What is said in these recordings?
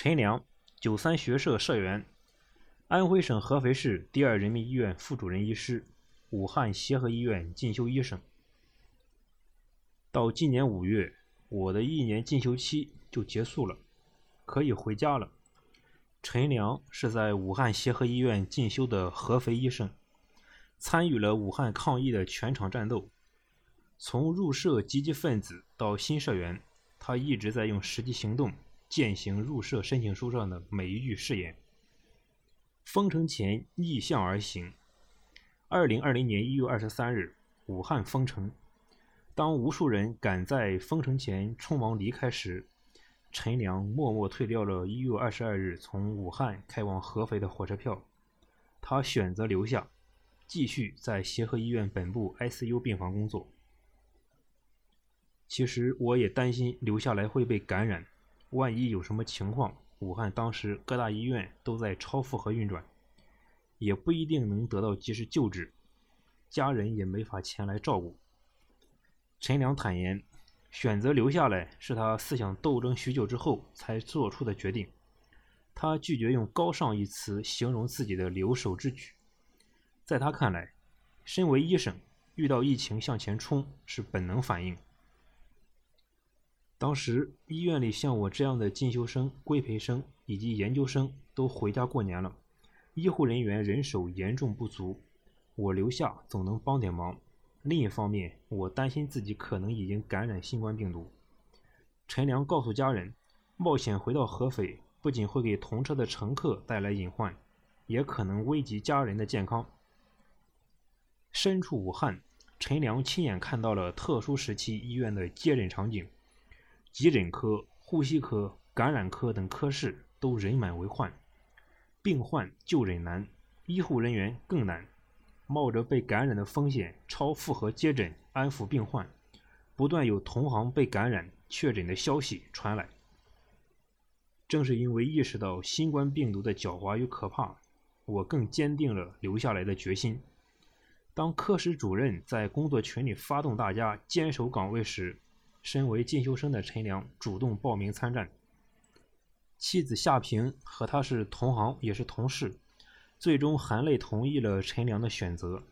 陈良，九三学社社员，安徽省合肥市第二人民医院副主任医师，武汉协和医院进修医生。到今年五月，我的一年进修期就结束了，可以回家了。陈良是在武汉协和医院进修的合肥医生，参与了武汉抗疫的全场战斗。从入社积极分子到新社员，他一直在用实际行动践行入社申请书上的每一句誓言。封城前逆向而行。二零二零年一月二十三日，武汉封城。当无数人赶在封城前匆忙离开时，陈良默默退掉了一月二十二日从武汉开往合肥的火车票。他选择留下，继续在协和医院本部 ICU 病房工作。其实我也担心留下来会被感染，万一有什么情况，武汉当时各大医院都在超负荷运转，也不一定能得到及时救治，家人也没法前来照顾。陈良坦言，选择留下来是他思想斗争许久之后才做出的决定。他拒绝用“高尚”一词形容自己的留守之举，在他看来，身为医生，遇到疫情向前冲是本能反应。当时医院里像我这样的进修生、规培生以及研究生都回家过年了，医护人员人手严重不足，我留下总能帮点忙。另一方面，我担心自己可能已经感染新冠病毒。陈良告诉家人，冒险回到合肥不仅会给同车的乘客带来隐患，也可能危及家人的健康。身处武汉，陈良亲眼看到了特殊时期医院的接诊场景。急诊科、呼吸科、感染科等科室都人满为患，病患就诊难，医护人员更难，冒着被感染的风险超负荷接诊安抚病患，不断有同行被感染确诊的消息传来。正是因为意识到新冠病毒的狡猾与可怕，我更坚定了留下来的决心。当科室主任在工作群里发动大家坚守岗位时，身为进修生的陈良主动报名参战，妻子夏萍和他是同行也是同事，最终含泪同意了陈良的选择。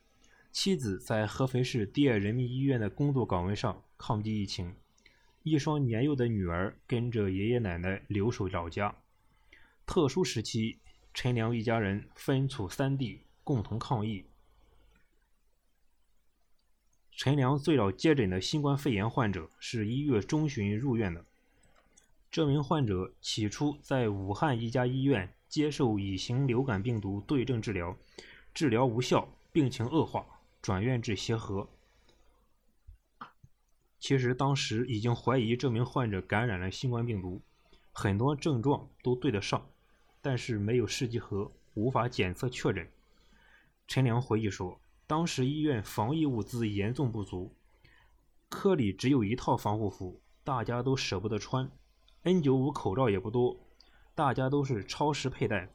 妻子在合肥市第二人民医院的工作岗位上抗击疫情，一双年幼的女儿跟着爷爷奶奶留守老家。特殊时期，陈良一家人分处三地，共同抗疫。陈良最早接诊的新冠肺炎患者是一月中旬入院的。这名患者起初在武汉一家医院接受乙型流感病毒对症治疗，治疗无效，病情恶化，转院至协和。其实当时已经怀疑这名患者感染了新冠病毒，很多症状都对得上，但是没有试剂盒，无法检测确诊。陈良回忆说。当时医院防疫物资严重不足，科里只有一套防护服，大家都舍不得穿；N95 口罩也不多，大家都是超时佩戴。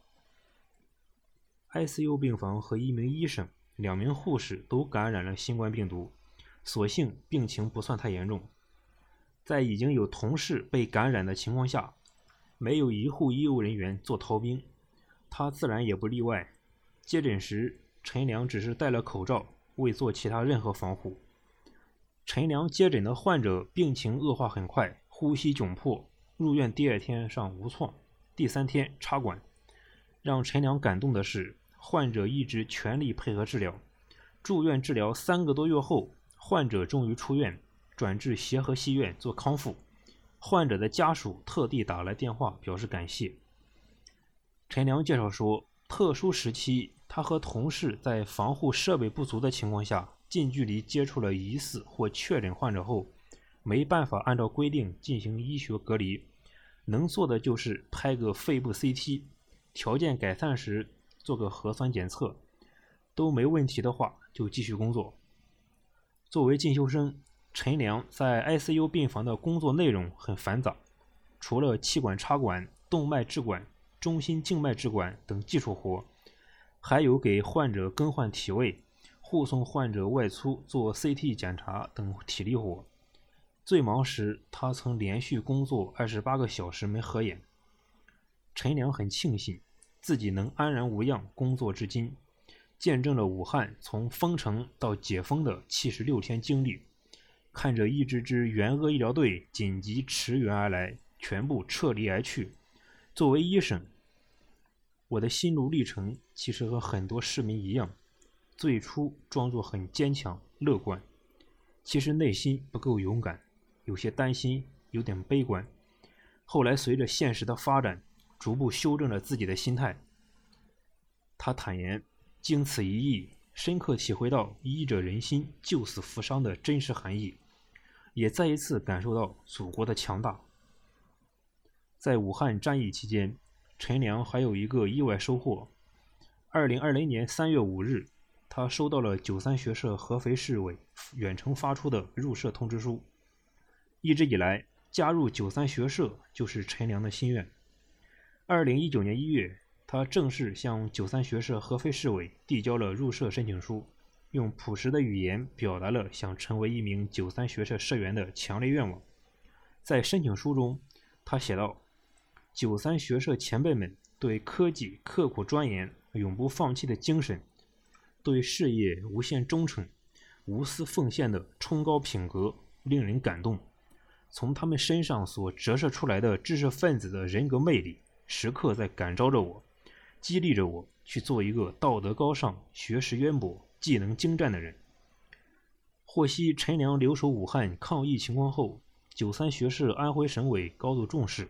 ICU 病房和一名医生、两名护士都感染了新冠病毒，所幸病情不算太严重。在已经有同事被感染的情况下，没有一户医务人员做逃兵，他自然也不例外。接诊时。陈良只是戴了口罩，未做其他任何防护。陈良接诊的患者病情恶化很快，呼吸窘迫，入院第二天上无创，第三天插管。让陈良感动的是，患者一直全力配合治疗。住院治疗三个多月后，患者终于出院，转至协和西院做康复。患者的家属特地打来电话表示感谢。陈良介绍说，特殊时期。他和同事在防护设备不足的情况下，近距离接触了疑似或确诊患者后，没办法按照规定进行医学隔离，能做的就是拍个肺部 CT，条件改善时做个核酸检测，都没问题的话就继续工作。作为进修生，陈良在 ICU 病房的工作内容很繁杂，除了气管插管、动脉置管、中心静脉置管等技术活。还有给患者更换体位、护送患者外出做 CT 检查等体力活。最忙时，他曾连续工作二十八个小时没合眼。陈良很庆幸自己能安然无恙工作至今，见证了武汉从封城到解封的七十六天经历，看着一支支援鄂医疗队紧急驰援而来，全部撤离而去。作为医生，我的心路历程其实和很多市民一样，最初装作很坚强乐观，其实内心不够勇敢，有些担心，有点悲观。后来随着现实的发展，逐步修正了自己的心态。他坦言，经此一役，深刻体会到医者仁心、救死扶伤的真实含义，也再一次感受到祖国的强大。在武汉战役期间，陈良还有一个意外收获。二零二零年三月五日，他收到了九三学社合肥市委远程发出的入社通知书。一直以来，加入九三学社就是陈良的心愿。二零一九年一月，他正式向九三学社合肥市委递交了入社申请书，用朴实的语言表达了想成为一名九三学社社员的强烈愿望。在申请书中，他写道：“九三学社前辈们对科技刻苦钻研、永不放弃的精神，对事业无限忠诚、无私奉献的崇高品格，令人感动。”从他们身上所折射出来的知识分子的人格魅力，时刻在感召着我，激励着我去做一个道德高尚、学识渊博、技能精湛的人。获悉陈良留守武汉抗疫情况后，九三学社安徽省委高度重视，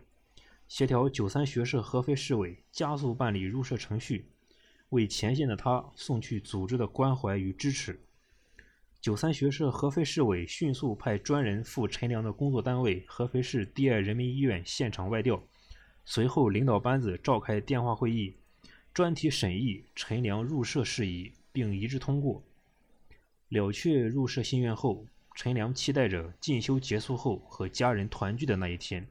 协调九三学社合肥市委加速办理入社程序，为前线的他送去组织的关怀与支持。九三学社合肥市委迅速派专人赴陈良的工作单位合肥市第二人民医院现场外调，随后领导班子召开电话会议，专题审议陈良入社事宜，并一致通过。了却入社心愿后，陈良期待着进修结束后和家人团聚的那一天。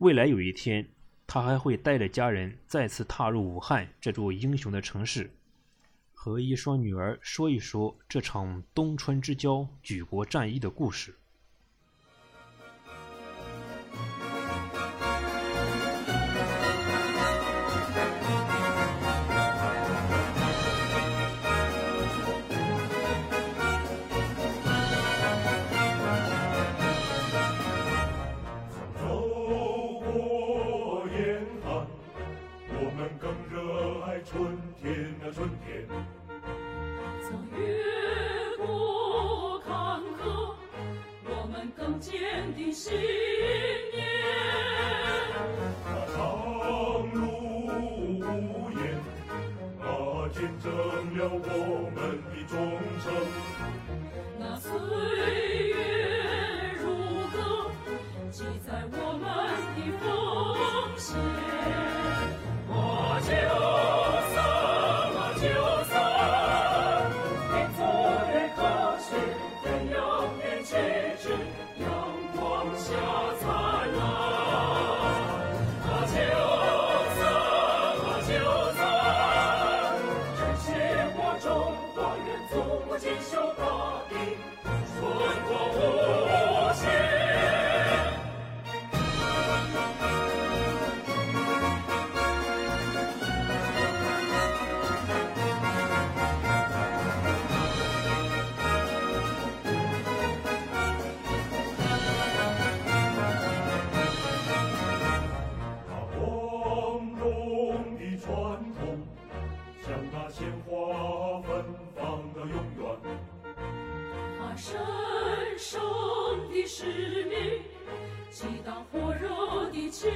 未来有一天，他还会带着家人再次踏入武汉这座英雄的城市。和一双女儿说一说这场冬春之交、举国战役的故事。我们的信念。啊长路无言啊见证了我们的忠诚让火热的情